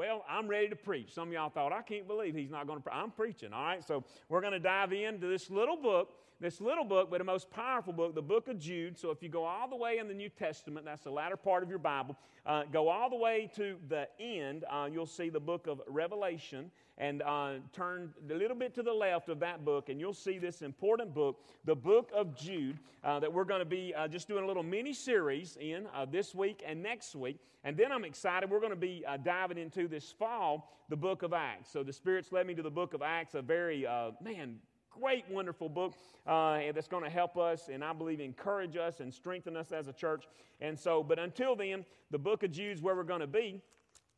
Well, I'm ready to preach. Some of y'all thought, I can't believe he's not going to. I'm preaching, all right? So we're going to dive into this little book, this little book, but the most powerful book, the book of Jude. So if you go all the way in the New Testament, that's the latter part of your Bible, uh, go all the way to the end, uh, you'll see the book of Revelation and uh, turn a little bit to the left of that book, and you'll see this important book, the book of Jude, uh, that we're going to be uh, just doing a little mini series in uh, this week and next week. And then I'm excited, we're going to be uh, diving into this fall the book of Acts. So the Spirit's led me to the book of Acts, a very, uh, man, great, wonderful book uh, that's going to help us and I believe encourage us and strengthen us as a church. And so, but until then, the book of Jude is where we're going to be.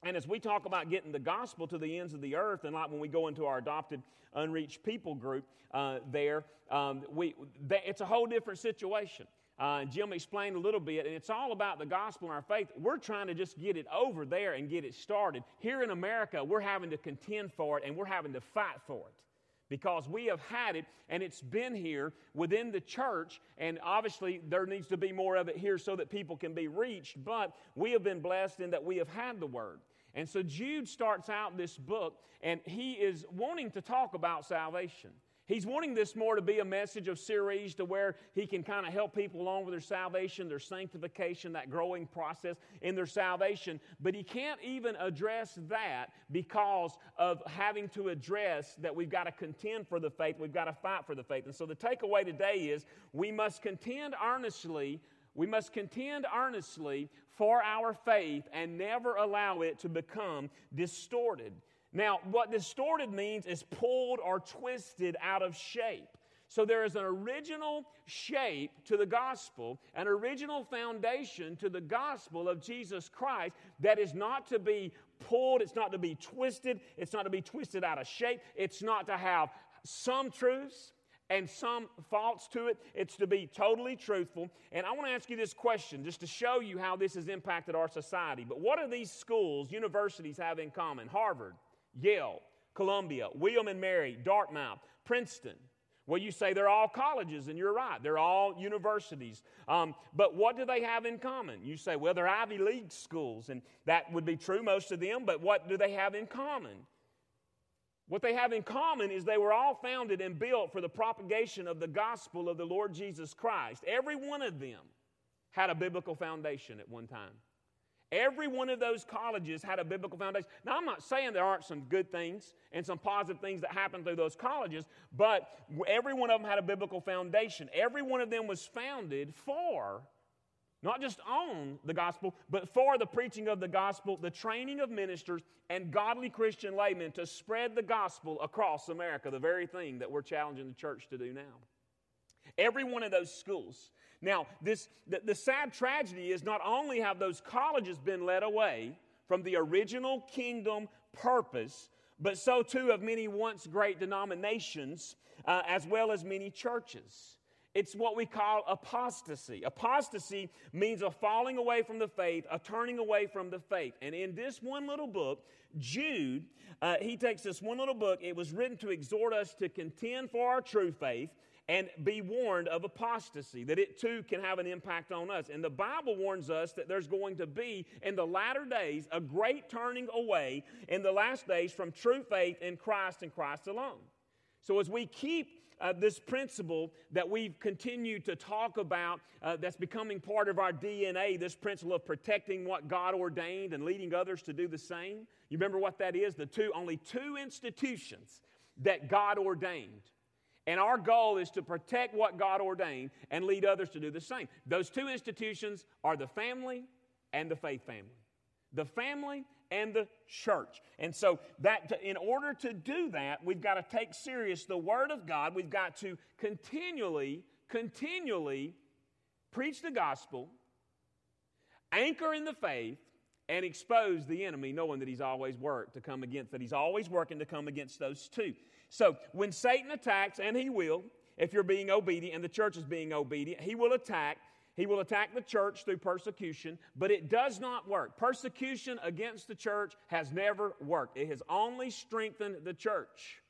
And as we talk about getting the gospel to the ends of the earth, and like when we go into our adopted unreached people group uh, there, um, we, they, it's a whole different situation. Uh, Jim explained a little bit, and it's all about the gospel and our faith. We're trying to just get it over there and get it started. Here in America, we're having to contend for it and we're having to fight for it because we have had it and it's been here within the church and obviously there needs to be more of it here so that people can be reached but we have been blessed in that we have had the word and so Jude starts out this book, and he is wanting to talk about salvation. He's wanting this more to be a message of series to where he can kind of help people along with their salvation, their sanctification, that growing process in their salvation. But he can't even address that because of having to address that we've got to contend for the faith, we've got to fight for the faith. And so the takeaway today is we must contend earnestly we must contend earnestly for our faith and never allow it to become distorted. Now, what distorted means is pulled or twisted out of shape. So there is an original shape to the gospel, an original foundation to the gospel of Jesus Christ that is not to be pulled, it's not to be twisted, it's not to be twisted out of shape, it's not to have some truths and some faults to it. It's to be totally truthful. And I want to ask you this question just to show you how this has impacted our society. But what do these schools, universities have in common? Harvard, Yale, Columbia, William and Mary, Dartmouth, Princeton. Well, you say they're all colleges, and you're right. They're all universities. Um, but what do they have in common? You say, well, they're Ivy League schools, and that would be true, most of them, but what do they have in common? What they have in common is they were all founded and built for the propagation of the gospel of the Lord Jesus Christ. Every one of them had a biblical foundation at one time. Every one of those colleges had a biblical foundation. Now, I'm not saying there aren't some good things and some positive things that happened through those colleges, but every one of them had a biblical foundation. Every one of them was founded for not just on the gospel, but for the preaching of the gospel, the training of ministers, and godly Christian laymen to spread the gospel across America, the very thing that we're challenging the church to do now. Every one of those schools. Now, this, the, the sad tragedy is not only have those colleges been led away from the original kingdom purpose, but so too have many once great denominations, uh, as well as many churches. It's what we call apostasy. Apostasy means a falling away from the faith, a turning away from the faith. And in this one little book, Jude, uh, he takes this one little book. It was written to exhort us to contend for our true faith and be warned of apostasy, that it too can have an impact on us. And the Bible warns us that there's going to be, in the latter days, a great turning away in the last days from true faith in Christ and Christ alone. So as we keep uh, this principle that we've continued to talk about uh, that's becoming part of our DNA, this principle of protecting what God ordained and leading others to do the same. You remember what that is? The two, only two institutions that God ordained. And our goal is to protect what God ordained and lead others to do the same. Those two institutions are the family and the faith family. The family and the church. And so that to, in order to do that, we've got to take serious the word of God. We've got to continually continually preach the gospel, anchor in the faith, and expose the enemy knowing that he's always worked to come against that he's always working to come against those two. So, when Satan attacks and he will, if you're being obedient and the church is being obedient, he will attack he will attack the church through persecution, but it does not work. Persecution against the church has never worked, it has only strengthened the church.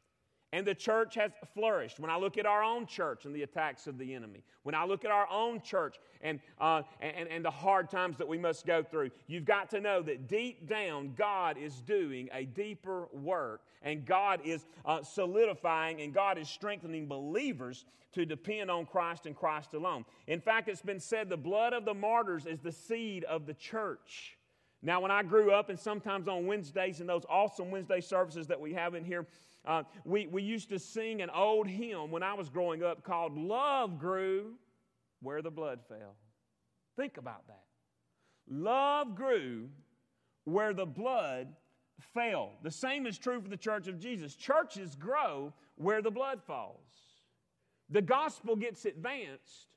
And the church has flourished. When I look at our own church and the attacks of the enemy, when I look at our own church and, uh, and, and the hard times that we must go through, you've got to know that deep down, God is doing a deeper work, and God is uh, solidifying and God is strengthening believers to depend on Christ and Christ alone. In fact, it's been said the blood of the martyrs is the seed of the church. Now, when I grew up, and sometimes on Wednesdays in those awesome Wednesday services that we have in here, uh, we, we used to sing an old hymn when I was growing up called Love Grew Where the Blood Fell. Think about that. Love grew where the blood fell. The same is true for the church of Jesus. Churches grow where the blood falls. The gospel gets advanced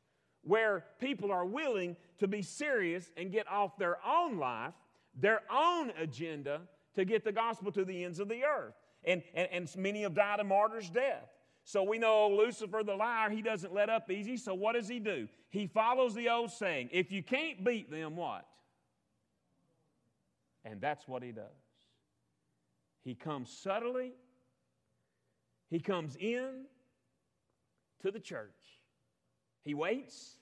where people are willing to be serious and get off their own life, their own agenda, to get the gospel to the ends of the earth and, and, and many have died a martyr's death. So we know Lucifer the liar, he doesn't let up easy. So what does he do? He follows the old saying if you can't beat them, what? And that's what he does. He comes subtly, he comes in to the church. He waits,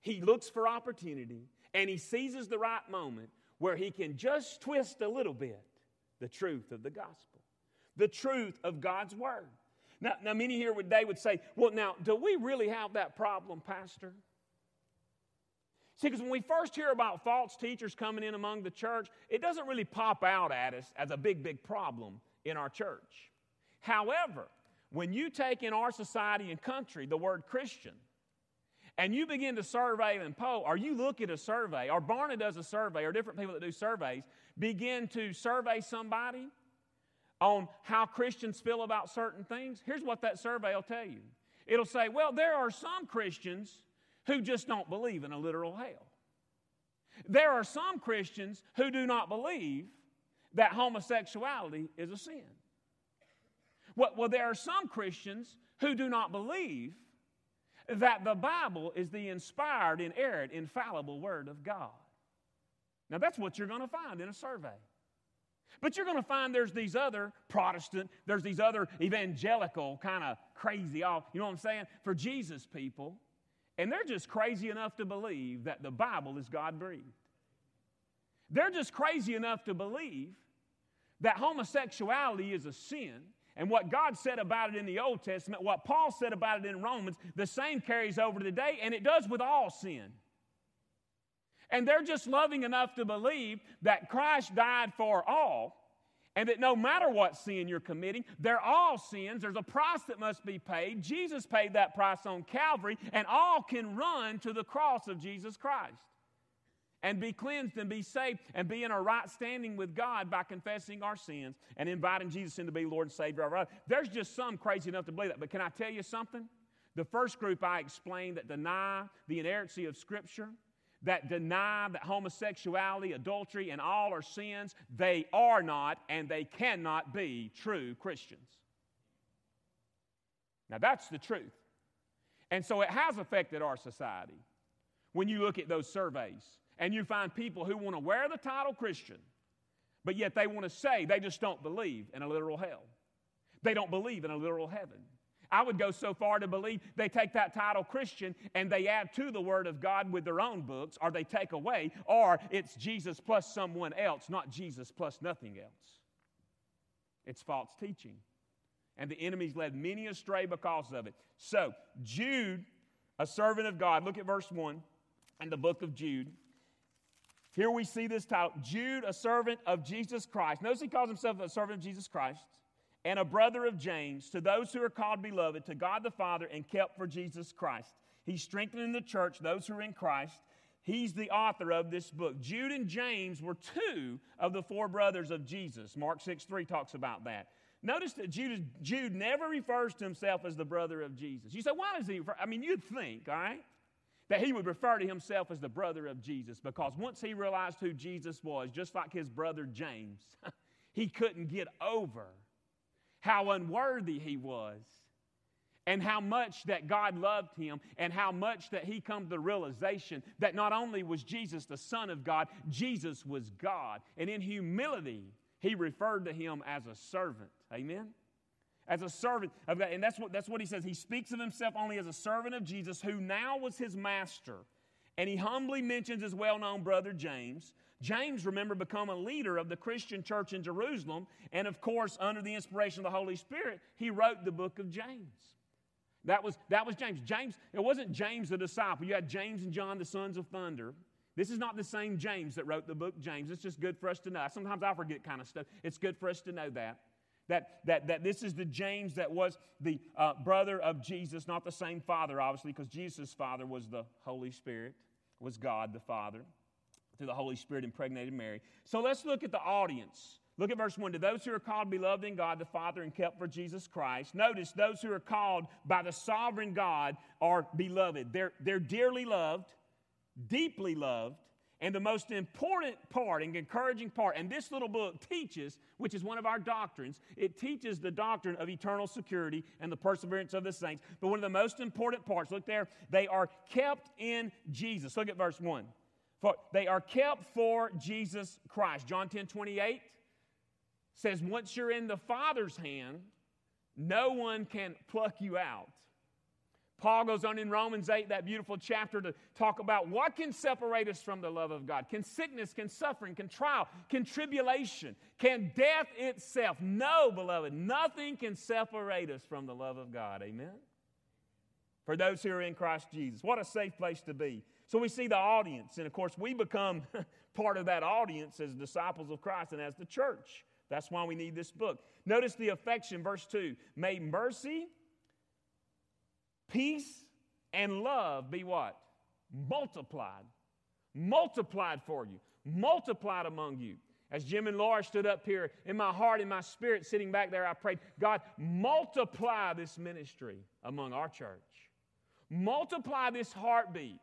he looks for opportunity, and he seizes the right moment where he can just twist a little bit the truth of the gospel the truth of God's Word. Now, now many here today would say, well, now, do we really have that problem, Pastor? See, because when we first hear about false teachers coming in among the church, it doesn't really pop out at us as a big, big problem in our church. However, when you take in our society and country the word Christian, and you begin to survey and poll, or you look at a survey, or Barna does a survey, or different people that do surveys, begin to survey somebody, on how Christians feel about certain things, here's what that survey will tell you it'll say, well, there are some Christians who just don't believe in a literal hell. There are some Christians who do not believe that homosexuality is a sin. Well, there are some Christians who do not believe that the Bible is the inspired, inerrant, infallible Word of God. Now, that's what you're going to find in a survey. But you're going to find there's these other Protestant, there's these other evangelical kind of crazy all, you know what I'm saying? For Jesus people. And they're just crazy enough to believe that the Bible is God breathed. They're just crazy enough to believe that homosexuality is a sin. And what God said about it in the Old Testament, what Paul said about it in Romans, the same carries over today, and it does with all sin. And they're just loving enough to believe that Christ died for all and that no matter what sin you're committing, they're all sins. There's a price that must be paid. Jesus paid that price on Calvary, and all can run to the cross of Jesus Christ and be cleansed and be saved and be in a right standing with God by confessing our sins and inviting Jesus in to be Lord and Savior of our life. There's just some crazy enough to believe that. But can I tell you something? The first group I explained that deny the inerrancy of Scripture that deny that homosexuality, adultery, and all are sins, they are not and they cannot be true Christians. Now, that's the truth. And so it has affected our society. When you look at those surveys and you find people who want to wear the title Christian, but yet they want to say they just don't believe in a literal hell. They don't believe in a literal heaven. I would go so far to believe they take that title Christian and they add to the Word of God with their own books, or they take away, or it's Jesus plus someone else, not Jesus plus nothing else. It's false teaching. And the enemy's led many astray because of it. So, Jude, a servant of God, look at verse 1 in the book of Jude. Here we see this title Jude, a servant of Jesus Christ. Notice he calls himself a servant of Jesus Christ and a brother of James, to those who are called beloved, to God the Father, and kept for Jesus Christ. He's strengthening the church, those who are in Christ. He's the author of this book. Jude and James were two of the four brothers of Jesus. Mark 6 3 talks about that. Notice that Jude, Jude never refers to himself as the brother of Jesus. You say, why does he refer? I mean, you'd think, all right, that he would refer to himself as the brother of Jesus because once he realized who Jesus was, just like his brother James, he couldn't get over how unworthy he was and how much that God loved him, and how much that he come to the realization that not only was Jesus the Son of God, Jesus was God. And in humility, he referred to him as a servant. Amen? as a servant of God. And that's what, that's what he says. He speaks of himself only as a servant of Jesus, who now was his master. And he humbly mentions his well known brother James. James, remember, become a leader of the Christian church in Jerusalem. And of course, under the inspiration of the Holy Spirit, he wrote the book of James. That was, that was James. James, it wasn't James the disciple. You had James and John, the sons of thunder. This is not the same James that wrote the book James. It's just good for us to know. Sometimes I forget kind of stuff. It's good for us to know that. That, that, that this is the James that was the uh, brother of Jesus, not the same father, obviously, because Jesus' father was the Holy Spirit, was God the Father, through the Holy Spirit impregnated Mary. So let's look at the audience. Look at verse 1. To those who are called beloved in God the Father and kept for Jesus Christ. Notice those who are called by the sovereign God are beloved. They're, they're dearly loved, deeply loved, and the most important part and encouraging part, and this little book teaches, which is one of our doctrines, it teaches the doctrine of eternal security and the perseverance of the saints. But one of the most important parts, look there, they are kept in Jesus. Look at verse 1. For they are kept for Jesus Christ. John 10 28 says, once you're in the Father's hand, no one can pluck you out. Paul goes on in Romans 8, that beautiful chapter, to talk about what can separate us from the love of God. Can sickness, can suffering, can trial, can tribulation, can death itself? No, beloved, nothing can separate us from the love of God. Amen? For those who are in Christ Jesus. What a safe place to be. So we see the audience, and of course, we become part of that audience as disciples of Christ and as the church. That's why we need this book. Notice the affection, verse 2. May mercy, peace, and love be what? Multiplied. Multiplied for you. Multiplied among you. As Jim and Laura stood up here, in my heart, in my spirit, sitting back there, I prayed, God, multiply this ministry among our church. Multiply this heartbeat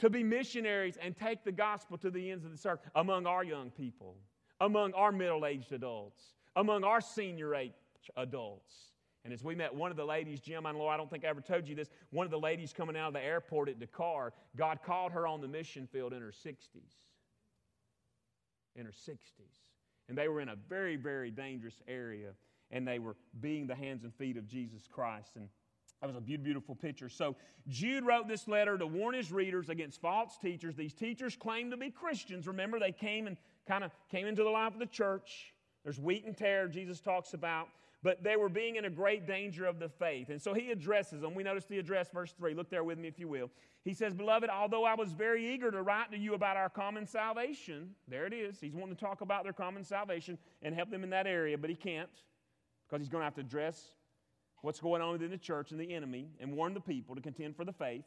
to be missionaries and take the gospel to the ends of the earth among our young people among our middle aged adults, among our senior age adults. And as we met one of the ladies, Jim, I know I don't think I ever told you this, one of the ladies coming out of the airport at Dakar, God called her on the mission field in her 60s. In her 60s. And they were in a very, very dangerous area, and they were being the hands and feet of Jesus Christ. And that was a beautiful picture. So Jude wrote this letter to warn his readers against false teachers. These teachers claim to be Christians. Remember, they came and kind of came into the life of the church. There's wheat and tare, Jesus talks about. But they were being in a great danger of the faith. And so he addresses them. We notice the address, verse 3. Look there with me, if you will. He says, Beloved, although I was very eager to write to you about our common salvation, there it is. He's wanting to talk about their common salvation and help them in that area, but he can't because he's going to have to address what's going on within the church and the enemy and warn the people to contend for the faith.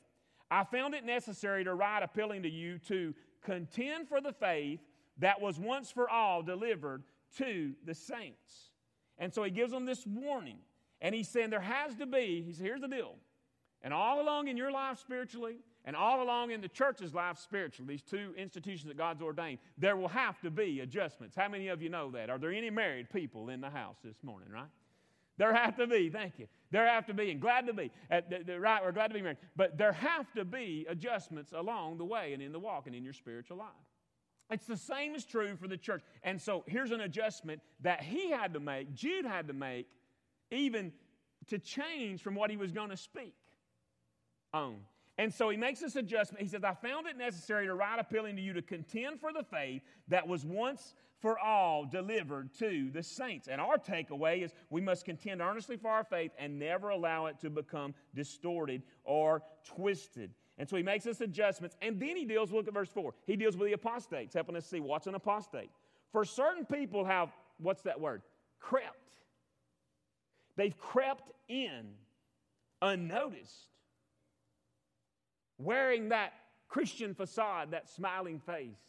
I found it necessary to write appealing to you to contend for the faith that was once for all delivered to the saints. And so he gives them this warning. And he's saying there has to be, he said, here's the deal. And all along in your life spiritually, and all along in the church's life spiritually, these two institutions that God's ordained, there will have to be adjustments. How many of you know that? Are there any married people in the house this morning, right? There have to be, thank you. There have to be, and glad to be. Right, we're glad to be married. But there have to be adjustments along the way and in the walk and in your spiritual life. It's the same is true for the church. And so here's an adjustment that he had to make, Jude had to make, even to change from what he was going to speak on. And so he makes this adjustment. He says, I found it necessary to write appealing to you to contend for the faith that was once for all delivered to the saints. And our takeaway is we must contend earnestly for our faith and never allow it to become distorted or twisted. And so he makes this adjustments. And then he deals, look at verse 4. He deals with the apostates, helping us see what's an apostate. For certain people have, what's that word? Crept. They've crept in unnoticed, wearing that Christian facade, that smiling face,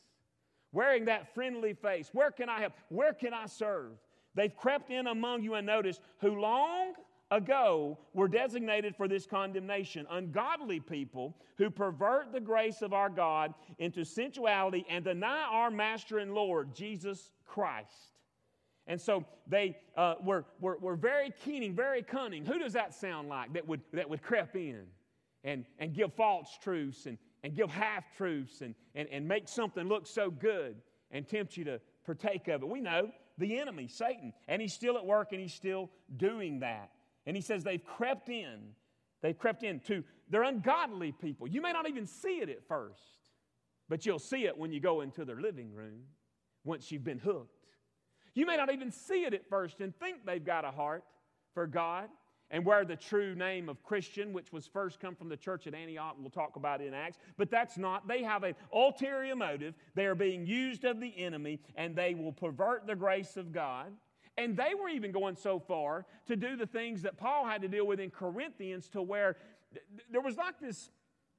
wearing that friendly face. Where can I help? Where can I serve? They've crept in among you unnoticed, who long ago were designated for this condemnation ungodly people who pervert the grace of our God into sensuality and deny our Master and Lord, Jesus Christ. And so they uh, were, were, were very keening, very cunning. Who does that sound like that would, that would creep in and, and give false truths and, and give half truths and, and, and make something look so good and tempt you to partake of it? We know the enemy, Satan. And he's still at work and he's still doing that. And he says they've crept in. They've crept into, they're ungodly people. You may not even see it at first, but you'll see it when you go into their living room once you've been hooked. You may not even see it at first and think they've got a heart for God and where the true name of Christian, which was first come from the church at Antioch, we'll talk about in Acts, but that's not. They have an ulterior motive. They are being used of the enemy, and they will pervert the grace of God. And they were even going so far to do the things that Paul had to deal with in Corinthians to where there was like this,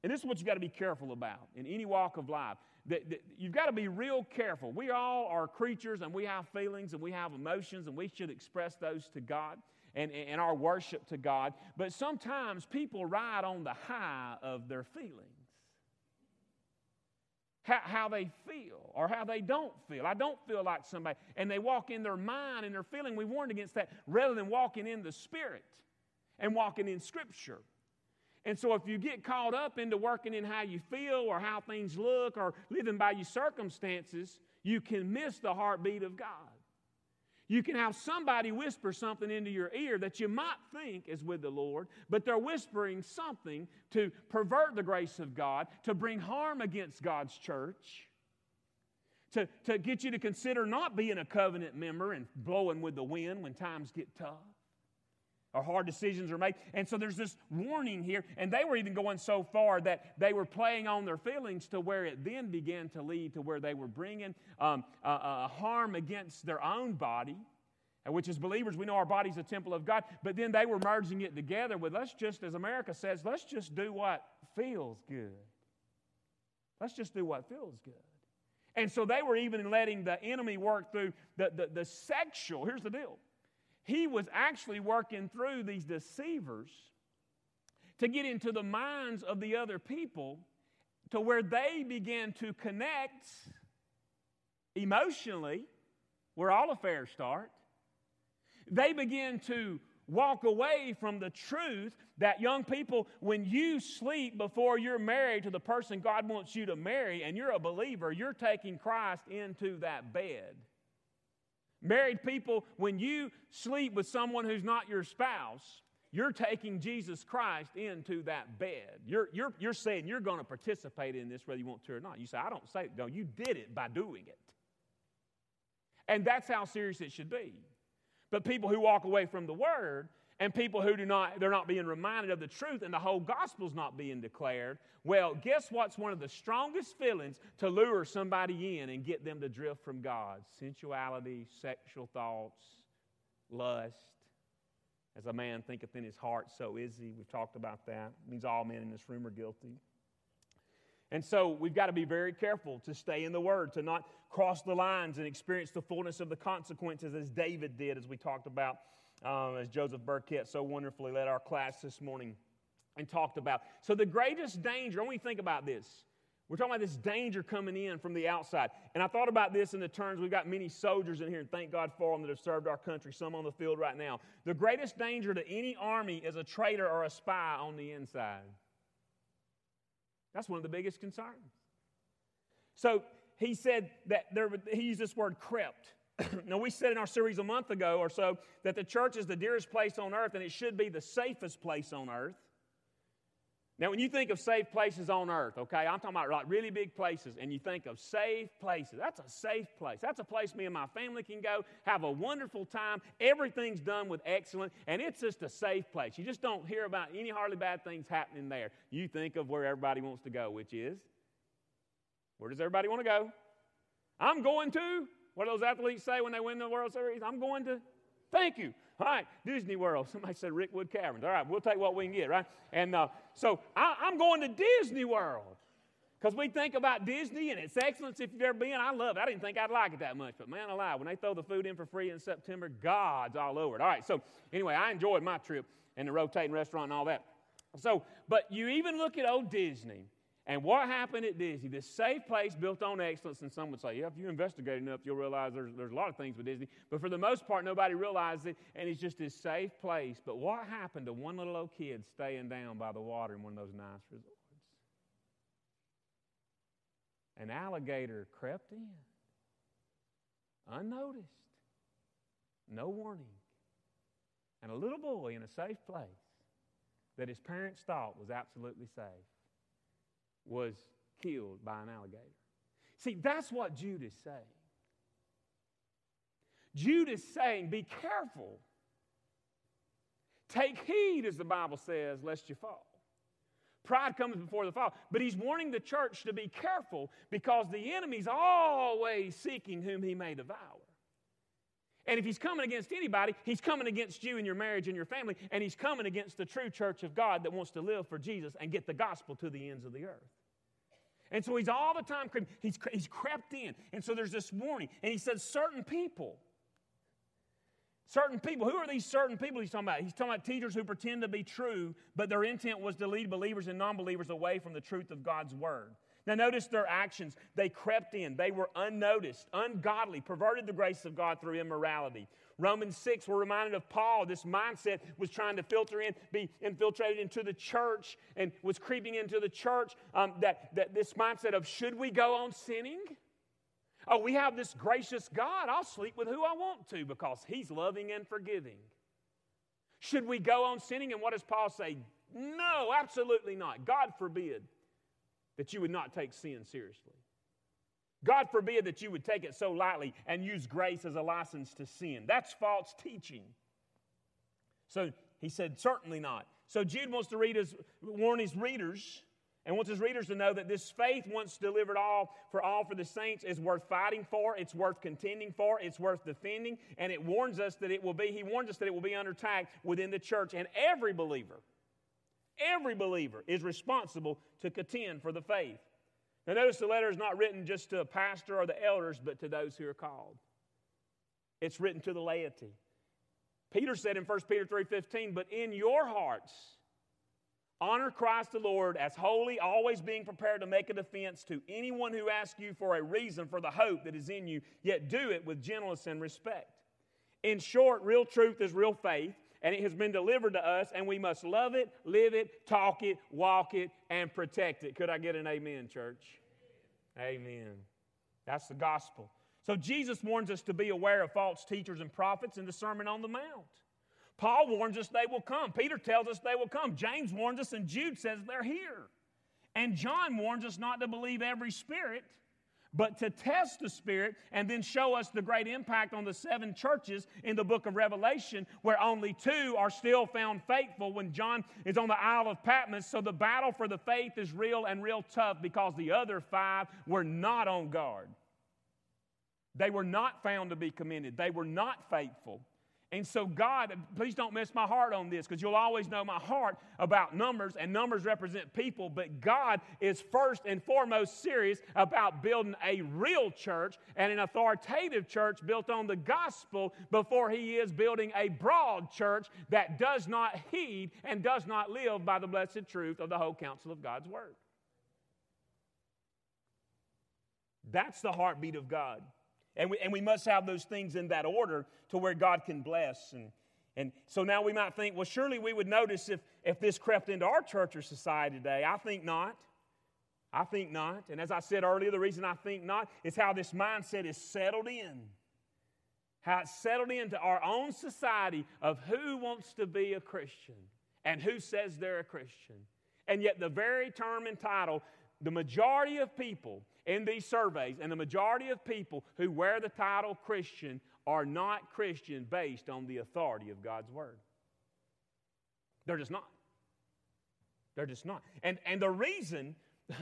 and this is what you've got to be careful about in any walk of life. That, that you've got to be real careful. We all are creatures and we have feelings and we have emotions and we should express those to God and, and our worship to God. But sometimes people ride on the high of their feelings. How, how, they feel or how they don't feel. I don't feel like somebody. And they walk in their mind and their feeling. We warned against that rather than walking in the Spirit and walking in Scripture. And so, if you get caught up into working in how you feel or how things look or living by your circumstances, you can miss the heartbeat of God. You can have somebody whisper something into your ear that you might think is with the Lord, but they're whispering something to pervert the grace of God, to bring harm against God's church, to, to get you to consider not being a covenant member and blowing with the wind when times get tough or hard decisions are made. And so there's this warning here. And they were even going so far that they were playing on their feelings to where it then began to lead to where they were bringing um, uh, uh, harm against their own body. Which, as believers, we know our body's a temple of God, but then they were merging it together with let's just, as America says, let's just do what feels good. Let's just do what feels good. And so they were even letting the enemy work through the, the, the sexual. Here's the deal he was actually working through these deceivers to get into the minds of the other people to where they began to connect emotionally, where all affairs start. They begin to walk away from the truth that young people, when you sleep before you're married to the person God wants you to marry and you're a believer, you're taking Christ into that bed. Married people, when you sleep with someone who's not your spouse, you're taking Jesus Christ into that bed. You're, you're, you're saying you're going to participate in this whether you want to or not. You say, I don't say, no, you did it by doing it. And that's how serious it should be. But people who walk away from the word and people who do not, they're not being reminded of the truth and the whole gospel's not being declared, well, guess what's one of the strongest feelings to lure somebody in and get them to drift from God? Sensuality, sexual thoughts, lust. As a man thinketh in his heart, so is he. We've talked about that. It means all men in this room are guilty. And so we've got to be very careful to stay in the Word, to not cross the lines and experience the fullness of the consequences as David did, as we talked about um, as Joseph Burkett so wonderfully led our class this morning and talked about. So, the greatest danger, want you think about this. We're talking about this danger coming in from the outside. And I thought about this in the terms we've got many soldiers in here, and thank God for them that have served our country, some on the field right now. The greatest danger to any army is a traitor or a spy on the inside. That's one of the biggest concerns. So he said that there, he used this word crept. now, we said in our series a month ago or so that the church is the dearest place on earth and it should be the safest place on earth. Now, when you think of safe places on earth, okay, I'm talking about like really big places, and you think of safe places, that's a safe place. That's a place me and my family can go, have a wonderful time. Everything's done with excellence, and it's just a safe place. You just don't hear about any hardly bad things happening there. You think of where everybody wants to go, which is where does everybody want to go? I'm going to what do those athletes say when they win the World Series? I'm going to thank you. All right, Disney World. Somebody said Rickwood Caverns. All right, we'll take what we can get, right? And uh, so I, I'm going to Disney World because we think about Disney and its excellence. If you've ever been, I love it. I didn't think I'd like it that much, but man alive, when they throw the food in for free in September, God's all over it. All right, so anyway, I enjoyed my trip and the rotating restaurant and all that. So, but you even look at old Disney and what happened at Disney? This safe place built on excellence, and some would say, yeah, if you investigate enough, you'll realize there's, there's a lot of things with Disney. But for the most part, nobody realized it, and it's just this safe place. But what happened to one little old kid staying down by the water in one of those nice resorts? An alligator crept in, unnoticed, no warning, and a little boy in a safe place that his parents thought was absolutely safe was killed by an alligator. See, that's what Jude is saying. Jude is saying, be careful. Take heed, as the Bible says, lest you fall. Pride comes before the fall. But he's warning the church to be careful because the enemy's always seeking whom he may devour. And if he's coming against anybody, he's coming against you and your marriage and your family, and he's coming against the true church of God that wants to live for Jesus and get the gospel to the ends of the earth. And so he's all the time creeping. He's, he's crept in. And so there's this warning. And he says, certain people, certain people, who are these certain people he's talking about? He's talking about teachers who pretend to be true, but their intent was to lead believers and non believers away from the truth of God's word. Now, notice their actions. They crept in, they were unnoticed, ungodly, perverted the grace of God through immorality. Romans 6, we're reminded of Paul. This mindset was trying to filter in, be infiltrated into the church, and was creeping into the church. Um, that, that this mindset of should we go on sinning? Oh, we have this gracious God. I'll sleep with who I want to because he's loving and forgiving. Should we go on sinning? And what does Paul say? No, absolutely not. God forbid that you would not take sin seriously. God forbid that you would take it so lightly and use grace as a license to sin. That's false teaching. So he said, certainly not. So Jude wants to read his, warn his readers and wants his readers to know that this faith, once delivered all for all for the saints, is worth fighting for, it's worth contending for, it's worth defending, and it warns us that it will be, he warns us that it will be under attack within the church. And every believer, every believer is responsible to contend for the faith. Now, notice the letter is not written just to a pastor or the elders, but to those who are called. It's written to the laity. Peter said in 1 Peter 3:15, "But in your hearts honor Christ the Lord as holy, always being prepared to make a defense to anyone who asks you for a reason for the hope that is in you, yet do it with gentleness and respect." In short, real truth is real faith, and it has been delivered to us, and we must love it, live it, talk it, walk it, and protect it. Could I get an amen, church? Amen. That's the gospel. So Jesus warns us to be aware of false teachers and prophets in the Sermon on the Mount. Paul warns us they will come. Peter tells us they will come. James warns us, and Jude says they're here. And John warns us not to believe every spirit, but to test the Spirit and then show us the great impact on the seven churches in the book of Revelation, where only two are still found faithful when John is on the Isle of Patmos. So the battle for the faith is real and real tough because the other five were not on guard. They were not found to be commended, they were not faithful. And so, God, please don't miss my heart on this because you'll always know my heart about numbers, and numbers represent people. But God is first and foremost serious about building a real church and an authoritative church built on the gospel before He is building a broad church that does not heed and does not live by the blessed truth of the whole counsel of God's Word. That's the heartbeat of God. And we, and we must have those things in that order to where God can bless. And, and so now we might think, well, surely we would notice if, if this crept into our church or society today. I think not. I think not. And as I said earlier, the reason I think not is how this mindset is settled in. How it's settled into our own society of who wants to be a Christian and who says they're a Christian. And yet, the very term and title, the majority of people in these surveys, and the majority of people who wear the title Christian are not Christian based on the authority of God's Word. They're just not. They're just not. And, and the reason, the,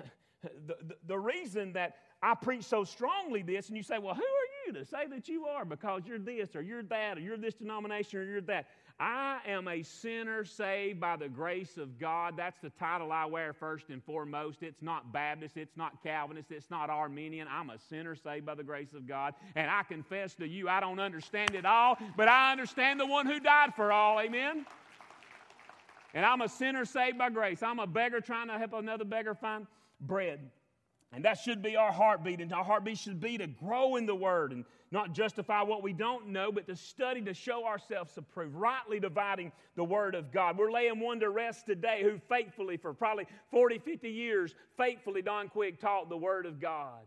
the, the reason that I preach so strongly this, and you say, well, who are you to say that you are because you're this or you're that or you're this denomination or you're that? I am a sinner saved by the grace of God. That's the title I wear first and foremost. It's not Baptist, it's not Calvinist, it's not Arminian. I'm a sinner saved by the grace of God. And I confess to you, I don't understand it all, but I understand the one who died for all. Amen? And I'm a sinner saved by grace. I'm a beggar trying to help another beggar find bread. And that should be our heartbeat. And our heartbeat should be to grow in the Word and not justify what we don't know, but to study to show ourselves approved, rightly dividing the Word of God. We're laying one to rest today who faithfully, for probably 40, 50 years, faithfully, Don Quick taught the Word of God.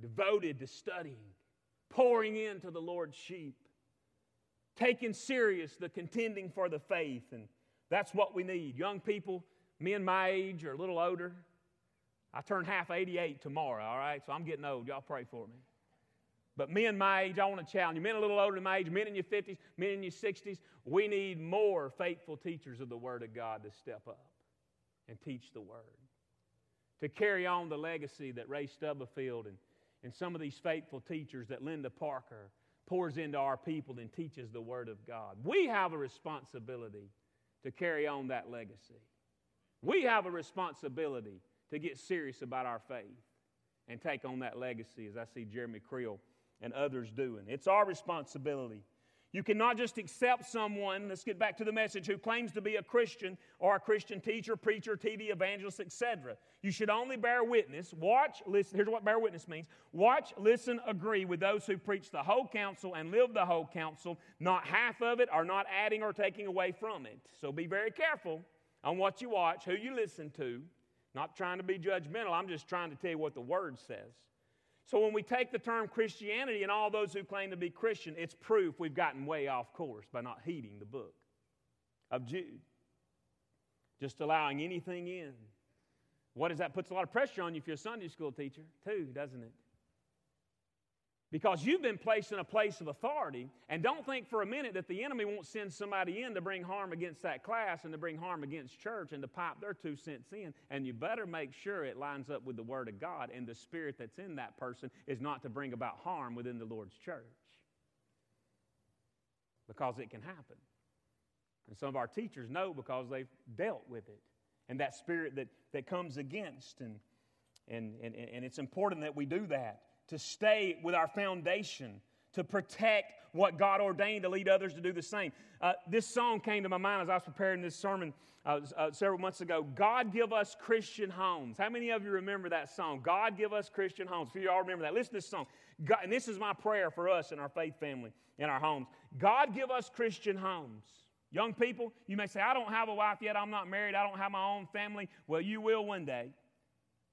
Devoted to studying, pouring into the Lord's sheep, taking serious the contending for the faith. And that's what we need. Young people, men my age or a little older. I turn half 88 tomorrow, all right? So I'm getting old. Y'all pray for me. But men my age, I want to challenge you. Men a little older than my age, men in your 50s, men in your 60s, we need more faithful teachers of the Word of God to step up and teach the Word. To carry on the legacy that Ray Stubblefield and, and some of these faithful teachers that Linda Parker pours into our people and teaches the Word of God. We have a responsibility to carry on that legacy. We have a responsibility to get serious about our faith and take on that legacy, as I see Jeremy Creel and others doing. It's our responsibility. You cannot just accept someone, let's get back to the message, who claims to be a Christian or a Christian teacher, preacher, TV evangelist, etc. You should only bear witness, watch, listen. Here's what bear witness means watch, listen, agree with those who preach the whole counsel and live the whole counsel, not half of it or not adding or taking away from it. So be very careful on what you watch, who you listen to. Not trying to be judgmental, I'm just trying to tell you what the Word says. So when we take the term Christianity and all those who claim to be Christian, it's proof we've gotten way off course by not heeding the book of Jude. Just allowing anything in. What does that puts a lot of pressure on you if you're a Sunday school teacher, too, doesn't it? Because you've been placed in a place of authority, and don't think for a minute that the enemy won't send somebody in to bring harm against that class and to bring harm against church and to pipe their two cents in. And you better make sure it lines up with the Word of God and the spirit that's in that person is not to bring about harm within the Lord's church. Because it can happen. And some of our teachers know because they've dealt with it. And that spirit that, that comes against. And, and, and, and it's important that we do that to stay with our foundation, to protect what God ordained to lead others to do the same. Uh, this song came to my mind as I was preparing this sermon uh, uh, several months ago. God give us Christian homes. How many of you remember that song? God give us Christian homes. If you all remember that, listen to this song. God, and this is my prayer for us and our faith family in our homes. God give us Christian homes. Young people, you may say, I don't have a wife yet, I'm not married, I don't have my own family. Well, you will one day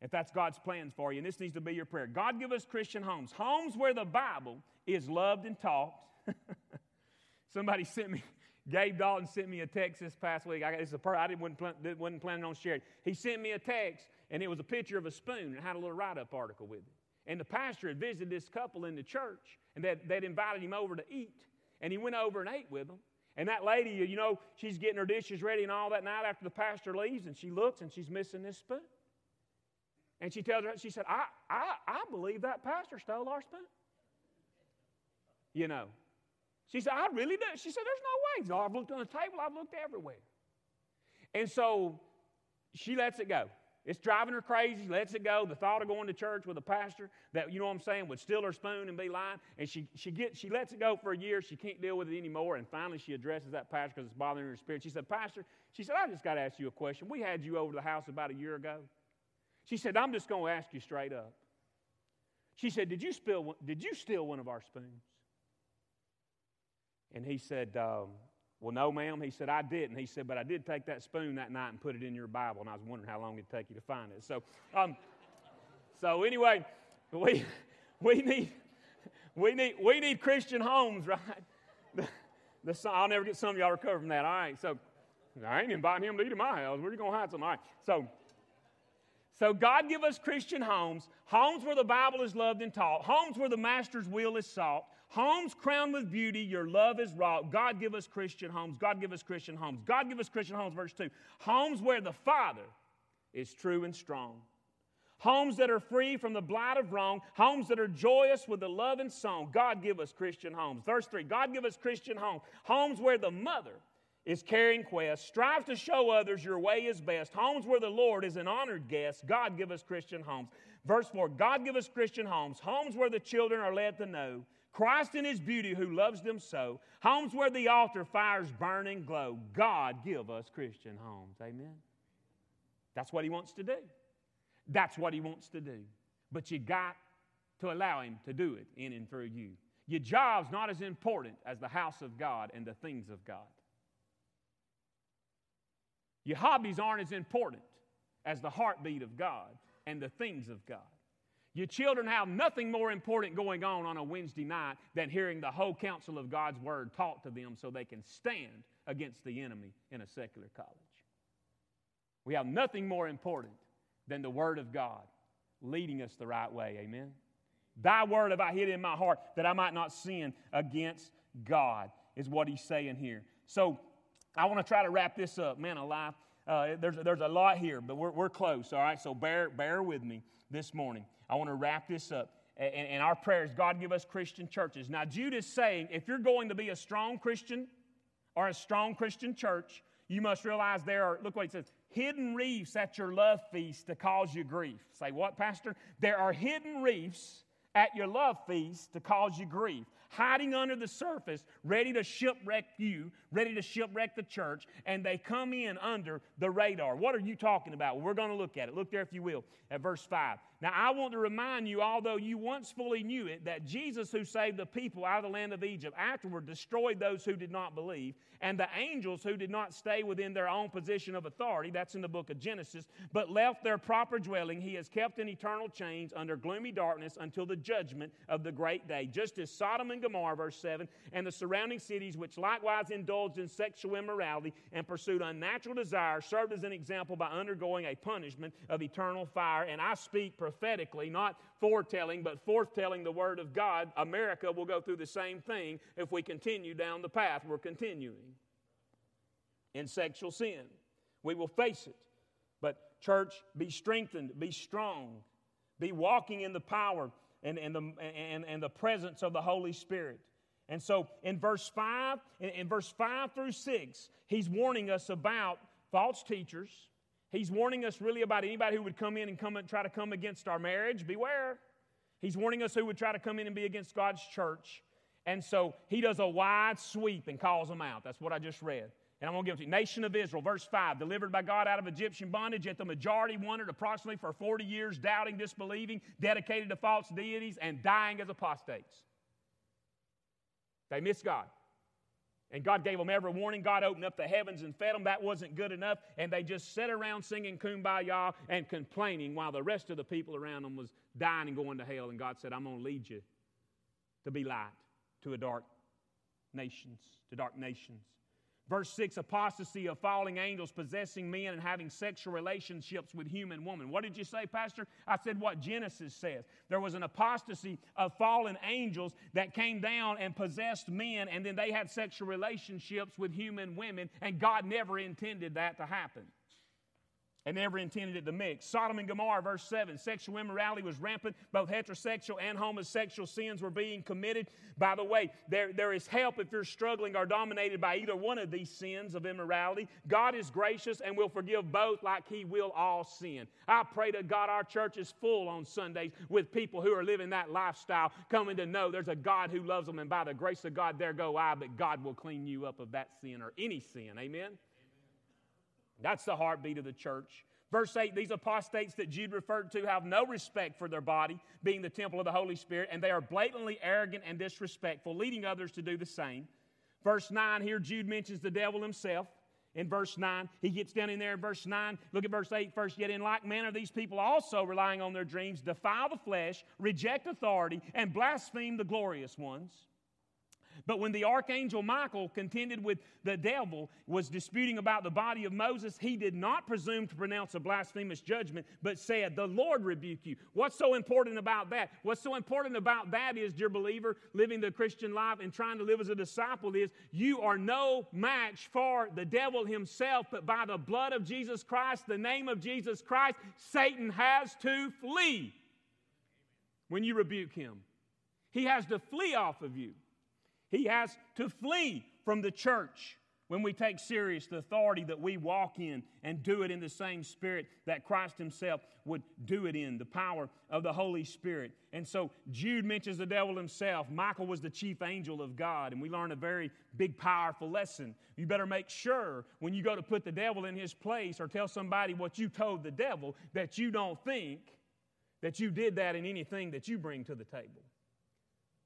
if that's God's plans for you. And this needs to be your prayer. God, give us Christian homes, homes where the Bible is loved and taught. Somebody sent me, Gabe Dalton sent me a text this past week. I, it's a per, I didn't, wasn't, plan, wasn't planning on sharing. He sent me a text, and it was a picture of a spoon and had a little write up article with it. And the pastor had visited this couple in the church, and they'd, they'd invited him over to eat. And he went over and ate with them. And that lady, you know, she's getting her dishes ready and all that night after the pastor leaves, and she looks and she's missing this spoon. And she tells her, she said, I, I, I believe that pastor stole our spoon. You know. She said, I really do. She said, There's no way. I've looked on the table, I've looked everywhere. And so she lets it go. It's driving her crazy. She lets it go. The thought of going to church with a pastor that, you know what I'm saying, would steal her spoon and be lying. And she, she, gets, she lets it go for a year. She can't deal with it anymore. And finally, she addresses that pastor because it's bothering her spirit. She said, Pastor, she said, I just got to ask you a question. We had you over to the house about a year ago. She said, I'm just going to ask you straight up. She said, Did you, spill, did you steal one of our spoons? And he said, um, Well, no, ma'am. He said, I didn't. He said, But I did take that spoon that night and put it in your Bible, and I was wondering how long it'd take you to find it. So, um, so anyway, we, we, need, we, need, we need Christian homes, right? The, the, I'll never get some of y'all recover from that. All right, so I ain't inviting him to eat at my house. Where are you going to hide some? All right, so so, God give us Christian homes, homes where the Bible is loved and taught, homes where the Master's will is sought, homes crowned with beauty, your love is wrought. God give us Christian homes. God give us Christian homes. God give us Christian homes, verse 2. Homes where the Father is true and strong. Homes that are free from the blight of wrong, homes that are joyous with the love and song. God give us Christian homes. Verse 3 God give us Christian homes. Homes where the mother is carrying quest. Strive to show others your way is best. Homes where the Lord is an honored guest. God give us Christian homes. Verse 4 God give us Christian homes. Homes where the children are led to know Christ in his beauty who loves them so. Homes where the altar fires burn and glow. God give us Christian homes. Amen. That's what he wants to do. That's what he wants to do. But you got to allow him to do it in and through you. Your job's not as important as the house of God and the things of God. Your hobbies aren't as important as the heartbeat of God and the things of God. Your children have nothing more important going on on a Wednesday night than hearing the whole counsel of God's Word taught to them so they can stand against the enemy in a secular college. We have nothing more important than the Word of God leading us the right way. Amen. Thy word have I hid in my heart that I might not sin against God, is what he's saying here. So I want to try to wrap this up. Man alive, uh, there's, there's a lot here, but we're, we're close, all right? So bear, bear with me this morning. I want to wrap this up. And, and our prayers, God give us Christian churches. Now, Jude is saying if you're going to be a strong Christian or a strong Christian church, you must realize there are, look what he says, hidden reefs at your love feast to cause you grief. Say, what, Pastor? There are hidden reefs at your love feast to cause you grief hiding under the surface, ready to shipwreck you, ready to shipwreck the church, and they come in under the radar. What are you talking about? Well, we're going to look at it. Look there, if you will, at verse 5. Now, I want to remind you, although you once fully knew it, that Jesus, who saved the people out of the land of Egypt, afterward destroyed those who did not believe, and the angels who did not stay within their own position of authority, that's in the book of Genesis, but left their proper dwelling, he has kept in eternal chains under gloomy darkness until the judgment of the great day. Just as Sodom and Gomorrah, verse 7, and the surrounding cities, which likewise indulged in sexual immorality and pursued unnatural desires, served as an example by undergoing a punishment of eternal fire. And I speak prophetically, not foretelling, but forthtelling the word of God. America will go through the same thing if we continue down the path we're continuing in sexual sin. We will face it. But, church, be strengthened, be strong, be walking in the power and, and, the, and, and the presence of the Holy Spirit. And so in verse 5, in, in verse 5 through 6, he's warning us about false teachers. He's warning us really about anybody who would come in and come and try to come against our marriage. Beware. He's warning us who would try to come in and be against God's church. And so he does a wide sweep and calls them out. That's what I just read. And I'm going to give it to you. Nation of Israel, verse 5, delivered by God out of Egyptian bondage, yet the majority wandered approximately for 40 years, doubting, disbelieving, dedicated to false deities, and dying as apostates. They missed God. And God gave them every warning. God opened up the heavens and fed them. That wasn't good enough. And they just sat around singing kumbaya and complaining while the rest of the people around them was dying and going to hell. And God said, I'm going to lead you to be light to a dark nations, to dark nations. Verse 6 apostasy of falling angels possessing men and having sexual relationships with human women. What did you say, Pastor? I said what Genesis says. There was an apostasy of fallen angels that came down and possessed men, and then they had sexual relationships with human women, and God never intended that to happen and never intended it to mix. Sodom and Gomorrah, verse 7, sexual immorality was rampant. Both heterosexual and homosexual sins were being committed. By the way, there, there is help if you're struggling or dominated by either one of these sins of immorality. God is gracious and will forgive both like He will all sin. I pray to God our church is full on Sundays with people who are living that lifestyle, coming to know there's a God who loves them, and by the grace of God, there go I, but God will clean you up of that sin or any sin. Amen? That's the heartbeat of the church. Verse 8 These apostates that Jude referred to have no respect for their body, being the temple of the Holy Spirit, and they are blatantly arrogant and disrespectful, leading others to do the same. Verse 9 here, Jude mentions the devil himself. In verse 9, he gets down in there in verse 9. Look at verse 8 first. Yet in like manner, these people also, relying on their dreams, defile the flesh, reject authority, and blaspheme the glorious ones. But when the archangel Michael contended with the devil, was disputing about the body of Moses, he did not presume to pronounce a blasphemous judgment, but said, The Lord rebuke you. What's so important about that? What's so important about that is, dear believer, living the Christian life and trying to live as a disciple is you are no match for the devil himself, but by the blood of Jesus Christ, the name of Jesus Christ, Satan has to flee when you rebuke him. He has to flee off of you. He has to flee from the church when we take serious the authority that we walk in and do it in the same spirit that Christ Himself would do it in, the power of the Holy Spirit. And so Jude mentions the devil himself. Michael was the chief angel of God, and we learn a very big, powerful lesson. You better make sure when you go to put the devil in his place or tell somebody what you told the devil that you don't think that you did that in anything that you bring to the table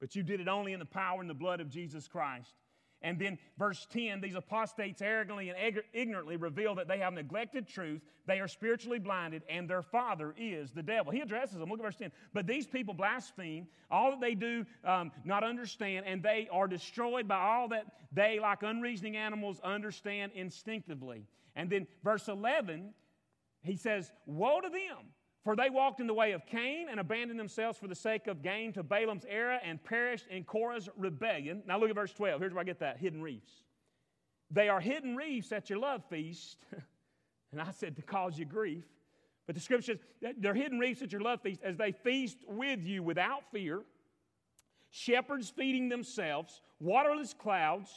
but you did it only in the power and the blood of Jesus Christ. And then verse 10 these apostates arrogantly and ignorantly reveal that they have neglected truth, they are spiritually blinded, and their father is the devil. He addresses them. Look at verse 10. But these people blaspheme, all that they do um, not understand, and they are destroyed by all that they, like unreasoning animals, understand instinctively. And then verse 11, he says, Woe to them! For they walked in the way of Cain and abandoned themselves for the sake of gain to Balaam's error and perished in Korah's rebellion. Now look at verse 12. Here's where I get that hidden reefs. They are hidden reefs at your love feast. and I said to cause you grief. But the scripture says they're hidden reefs at your love feast as they feast with you without fear, shepherds feeding themselves, waterless clouds,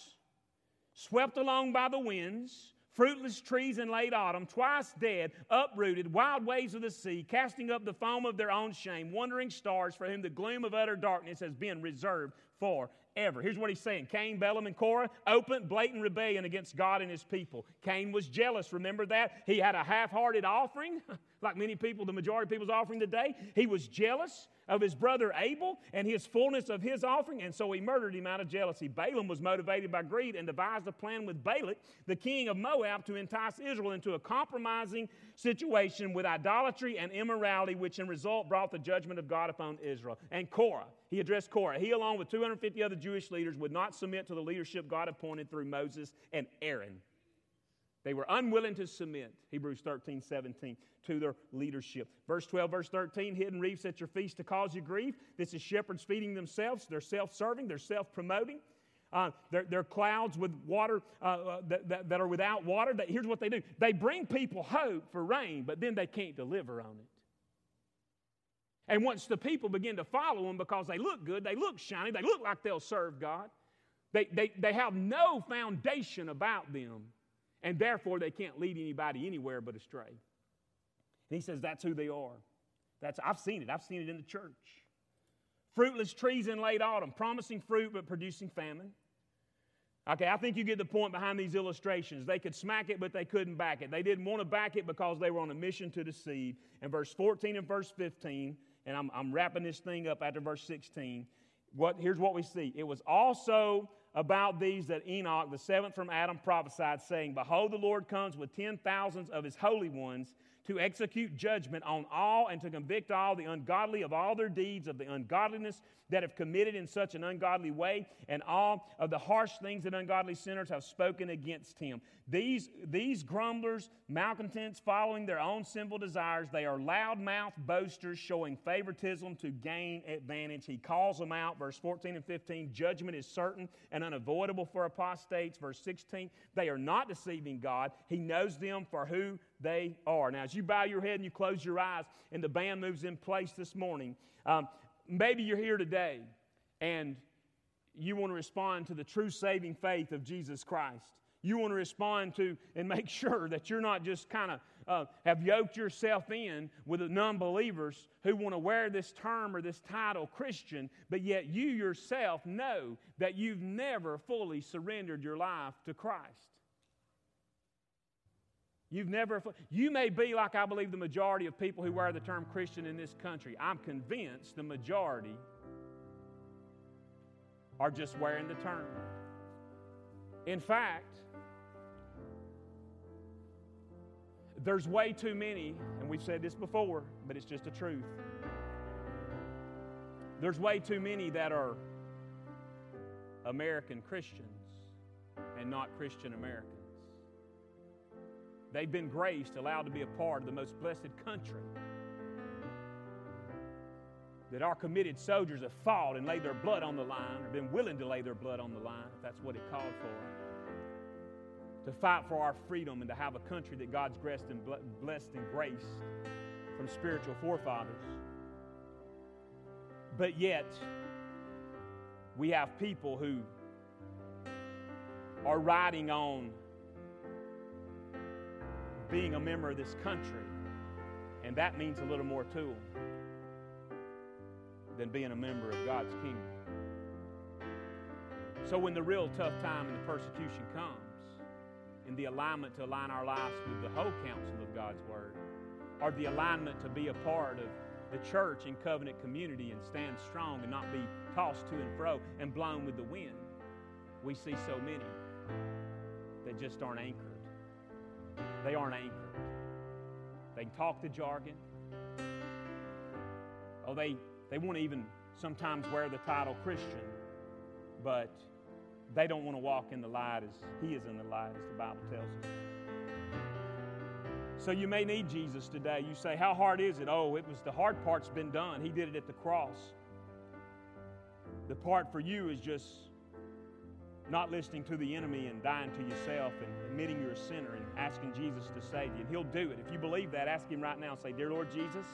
swept along by the winds fruitless trees in late autumn, twice dead, uprooted, wild waves of the sea, casting up the foam of their own shame, wandering stars for whom the gloom of utter darkness has been reserved forever. Here's what he's saying Cain, Balaam, and Korah, open, blatant rebellion against God and his people. Cain was jealous, remember that? He had a half hearted offering, like many people, the majority of people's offering today. He was jealous of his brother Abel and his fullness of his offering, and so he murdered him out of jealousy. Balaam was motivated by greed and devised a plan with Balak, the king of Moab, to entice Israel into a compromising situation with idolatry and immorality, which in result brought the judgment of God upon Israel. And Korah, he addressed Korah. He, along with 250 other Jewish leaders, would not submit to the leadership God appointed through Moses and Aaron. They were unwilling to submit, Hebrews 13, 17, to their leadership. Verse 12, verse 13, hidden reefs at your feast to cause you grief. This is shepherds feeding themselves. They're self serving, they're self promoting. Uh, they're, they're, clouds with water uh, uh, that, that, that, are without water. That, here's what they do they bring people hope for rain, but then they can't deliver on it. And once the people begin to follow them because they look good, they look shiny, they look like they'll serve God, they, they, they have no foundation about them and therefore they can't lead anybody anywhere but astray. And he says that's who they are. That's, I've seen it, I've seen it in the church. Fruitless trees in late autumn, promising fruit but producing famine. Okay, I think you get the point behind these illustrations. They could smack it, but they couldn't back it. They didn't want to back it because they were on a mission to deceive. And verse 14 and verse 15, and I'm, I'm wrapping this thing up after verse 16. What, here's what we see. It was also about these that Enoch, the seventh from Adam, prophesied, saying, Behold, the Lord comes with ten thousands of his holy ones to execute judgment on all and to convict all the ungodly of all their deeds of the ungodliness that have committed in such an ungodly way, and all of the harsh things that ungodly sinners have spoken against him. These, these grumblers, malcontents, following their own sinful desires, they are loud-mouthed boasters showing favoritism to gain advantage. He calls them out, verse 14 and 15. Judgment is certain and unavoidable for apostates. Verse 16, they are not deceiving God. He knows them for who they are. Now, as you bow your head and you close your eyes, and the band moves in place this morning, um, maybe you're here today and you want to respond to the true saving faith of Jesus Christ. You want to respond to and make sure that you're not just kind of uh, have yoked yourself in with the non believers who want to wear this term or this title Christian, but yet you yourself know that you've never fully surrendered your life to Christ. You've never, you may be like I believe the majority of people who wear the term Christian in this country. I'm convinced the majority are just wearing the term. In fact, there's way too many, and we've said this before, but it's just a truth. There's way too many that are American Christians and not Christian Americans. They've been graced, allowed to be a part of the most blessed country. That our committed soldiers have fought and laid their blood on the line, or been willing to lay their blood on the line, if that's what it called for. To fight for our freedom and to have a country that God's blessed and, blessed and graced from spiritual forefathers. But yet, we have people who are riding on being a member of this country. And that means a little more to them than being a member of God's kingdom. So when the real tough time and the persecution comes, in the alignment to align our lives with the whole counsel of God's Word, or the alignment to be a part of the church and covenant community and stand strong and not be tossed to and fro and blown with the wind, we see so many that just aren't anchored. They aren't anchored. They can talk the jargon. Oh, they, they won't even sometimes wear the title Christian, but they don't want to walk in the light as He is in the light, as the Bible tells us. So you may need Jesus today. You say, How hard is it? Oh, it was the hard part's been done. He did it at the cross. The part for you is just not listening to the enemy and dying to yourself and admitting you're a sinner and asking Jesus to save you. And He'll do it. If you believe that, ask Him right now. and Say, Dear Lord Jesus,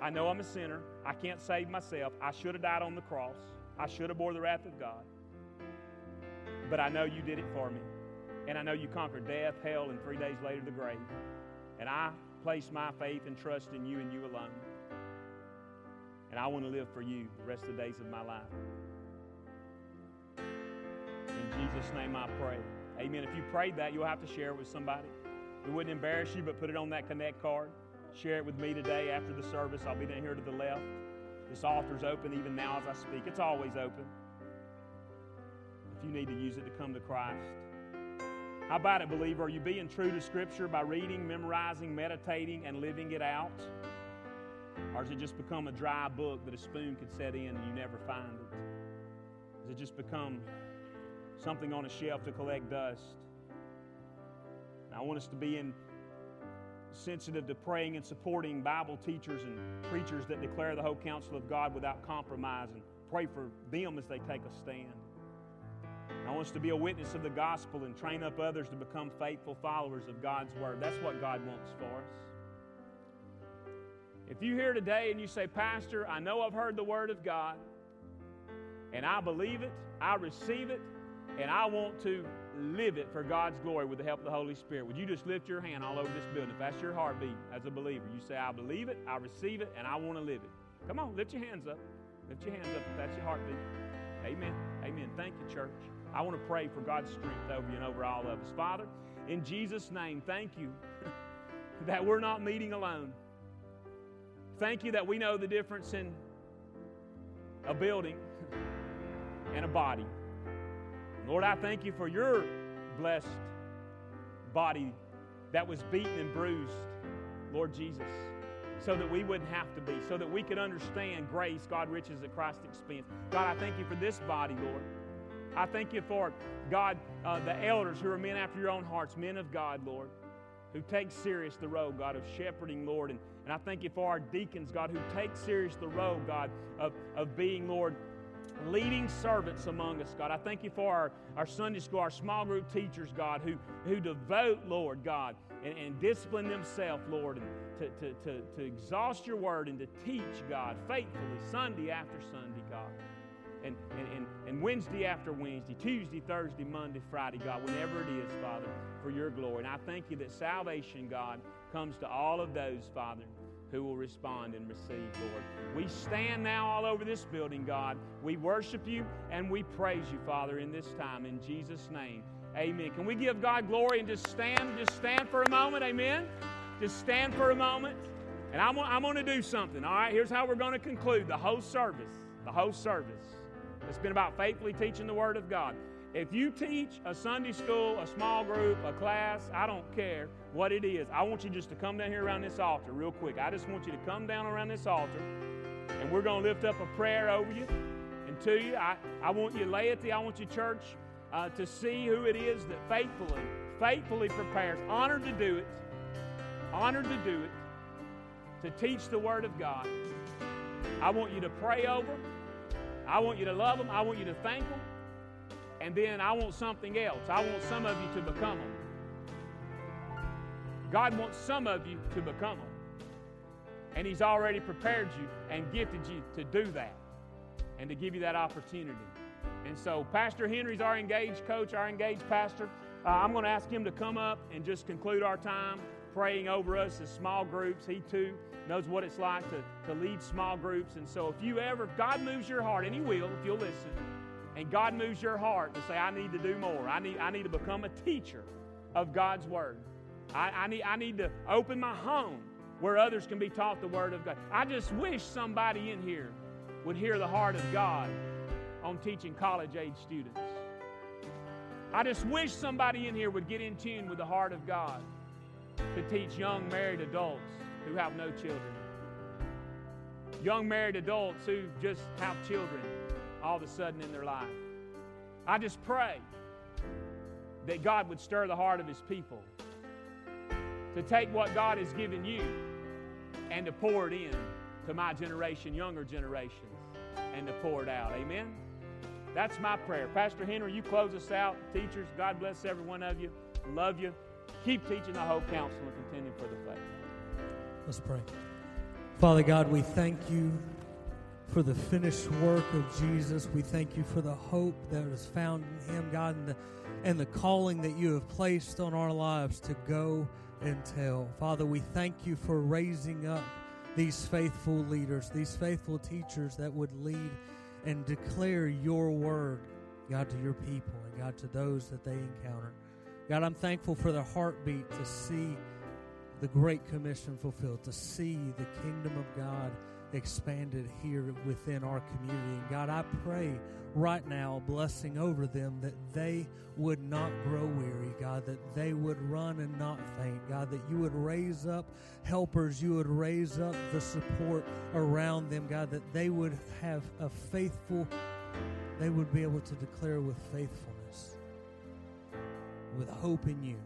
I know I'm a sinner. I can't save myself. I should have died on the cross. I should have bore the wrath of God. But I know you did it for me. And I know you conquered death, hell, and three days later the grave. And I place my faith and trust in you and you alone. And I want to live for you the rest of the days of my life. In Jesus' name I pray. Amen. If you prayed that, you'll have to share it with somebody. It wouldn't embarrass you, but put it on that Connect card. Share it with me today after the service. I'll be down here to the left. This altar's open even now as I speak. It's always open. If you need to use it to come to Christ. How about it, believer? Are you being true to Scripture by reading, memorizing, meditating, and living it out? Or has it just become a dry book that a spoon could set in and you never find it? Has it just become something on a shelf to collect dust? I want us to be in sensitive to praying and supporting Bible teachers and preachers that declare the whole counsel of God without compromise and pray for them as they take a stand. I want us to be a witness of the gospel and train up others to become faithful followers of God's word. That's what God wants for us. If you're here today and you say, Pastor, I know I've heard the word of God, and I believe it, I receive it, and I want to live it for God's glory with the help of the Holy Spirit. Would you just lift your hand all over this building? If that's your heartbeat as a believer, you say, I believe it, I receive it, and I want to live it. Come on, lift your hands up. Lift your hands up if that's your heartbeat. Amen. Amen. Thank you, church. I want to pray for God's strength over you and over all of us. Father, in Jesus' name, thank you that we're not meeting alone. Thank you that we know the difference in a building and a body. Lord, I thank you for your blessed body that was beaten and bruised, Lord Jesus, so that we wouldn't have to be, so that we could understand grace, God riches at Christ's expense. God, I thank you for this body, Lord. I thank you for, God, uh, the elders who are men after your own hearts, men of God, Lord, who take serious the role, God, of shepherding, Lord. And, and I thank you for our deacons, God, who take serious the role, God, of, of being, Lord, leading servants among us, God. I thank you for our, our Sunday school, our small group teachers, God, who, who devote, Lord, God, and, and discipline themselves, Lord, and to, to, to, to exhaust your word and to teach, God, faithfully, Sunday after Sunday, God and, and, and, and Wednesday after Wednesday, Tuesday, Thursday, Monday, Friday, God, whenever it is, Father, for your glory. And I thank you that salvation, God, comes to all of those, Father, who will respond and receive, Lord. We stand now all over this building, God. We worship you and we praise you, Father, in this time. In Jesus' name, amen. Can we give God glory and just stand? Just stand for a moment, amen? Just stand for a moment. And I'm, I'm going to do something, all right? Here's how we're going to conclude the whole service. The whole service. It's been about faithfully teaching the Word of God. If you teach a Sunday school, a small group, a class, I don't care what it is. I want you just to come down here around this altar real quick. I just want you to come down around this altar and we're going to lift up a prayer over you and to you. I, I want you, laity, I want you, church, uh, to see who it is that faithfully, faithfully prepares, honored to do it, honored to do it, to teach the Word of God. I want you to pray over I want you to love them. I want you to thank them. And then I want something else. I want some of you to become them. God wants some of you to become them. And He's already prepared you and gifted you to do that and to give you that opportunity. And so, Pastor Henry's our engaged coach, our engaged pastor. Uh, I'm going to ask him to come up and just conclude our time praying over us as small groups. He too knows what it's like to, to lead small groups. And so if you ever, if God moves your heart, and He will if you'll listen, and God moves your heart to say, I need to do more, I need, I need to become a teacher of God's Word. I, I, need, I need to open my home where others can be taught the Word of God. I just wish somebody in here would hear the heart of God on teaching college age students. I just wish somebody in here would get in tune with the heart of God to teach young married adults who have no children. Young married adults who just have children all of a sudden in their life. I just pray that God would stir the heart of His people to take what God has given you and to pour it in to my generation, younger generations, and to pour it out. Amen? That's my prayer. Pastor Henry, you close us out. Teachers, God bless every one of you. Love you. Keep teaching the whole counsel and contending for the faith. Let's pray. Father God, we thank you for the finished work of Jesus. We thank you for the hope that is found in Him, God, and the, and the calling that you have placed on our lives to go and tell. Father, we thank you for raising up these faithful leaders, these faithful teachers that would lead and declare your word, God, to your people and God, to those that they encounter. God, I'm thankful for the heartbeat to see the Great Commission fulfilled, to see the kingdom of God expanded here within our community. And God, I pray right now a blessing over them that they would not grow weary, God, that they would run and not faint, God, that you would raise up helpers, you would raise up the support around them, God, that they would have a faithful, they would be able to declare with faithfulness, with hope in you.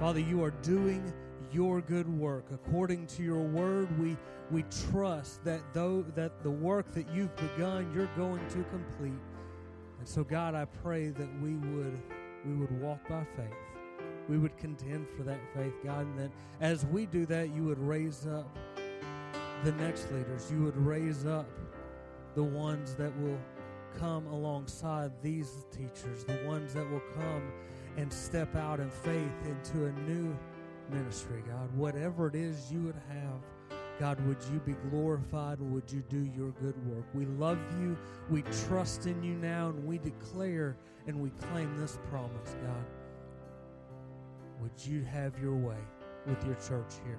Father, you are doing your good work. According to your word, we, we trust that though that the work that you've begun, you're going to complete. And so God, I pray that we would we would walk by faith. We would contend for that faith, God, and that as we do that, you would raise up the next leaders. You would raise up the ones that will come alongside these teachers, the ones that will come and step out in faith into a new ministry, God. Whatever it is you would have, God, would you be glorified would you do your good work? We love you. We trust in you now and we declare and we claim this promise, God. Would you have your way with your church here?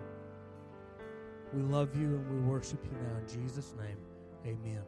We love you and we worship you now. In Jesus' name, amen.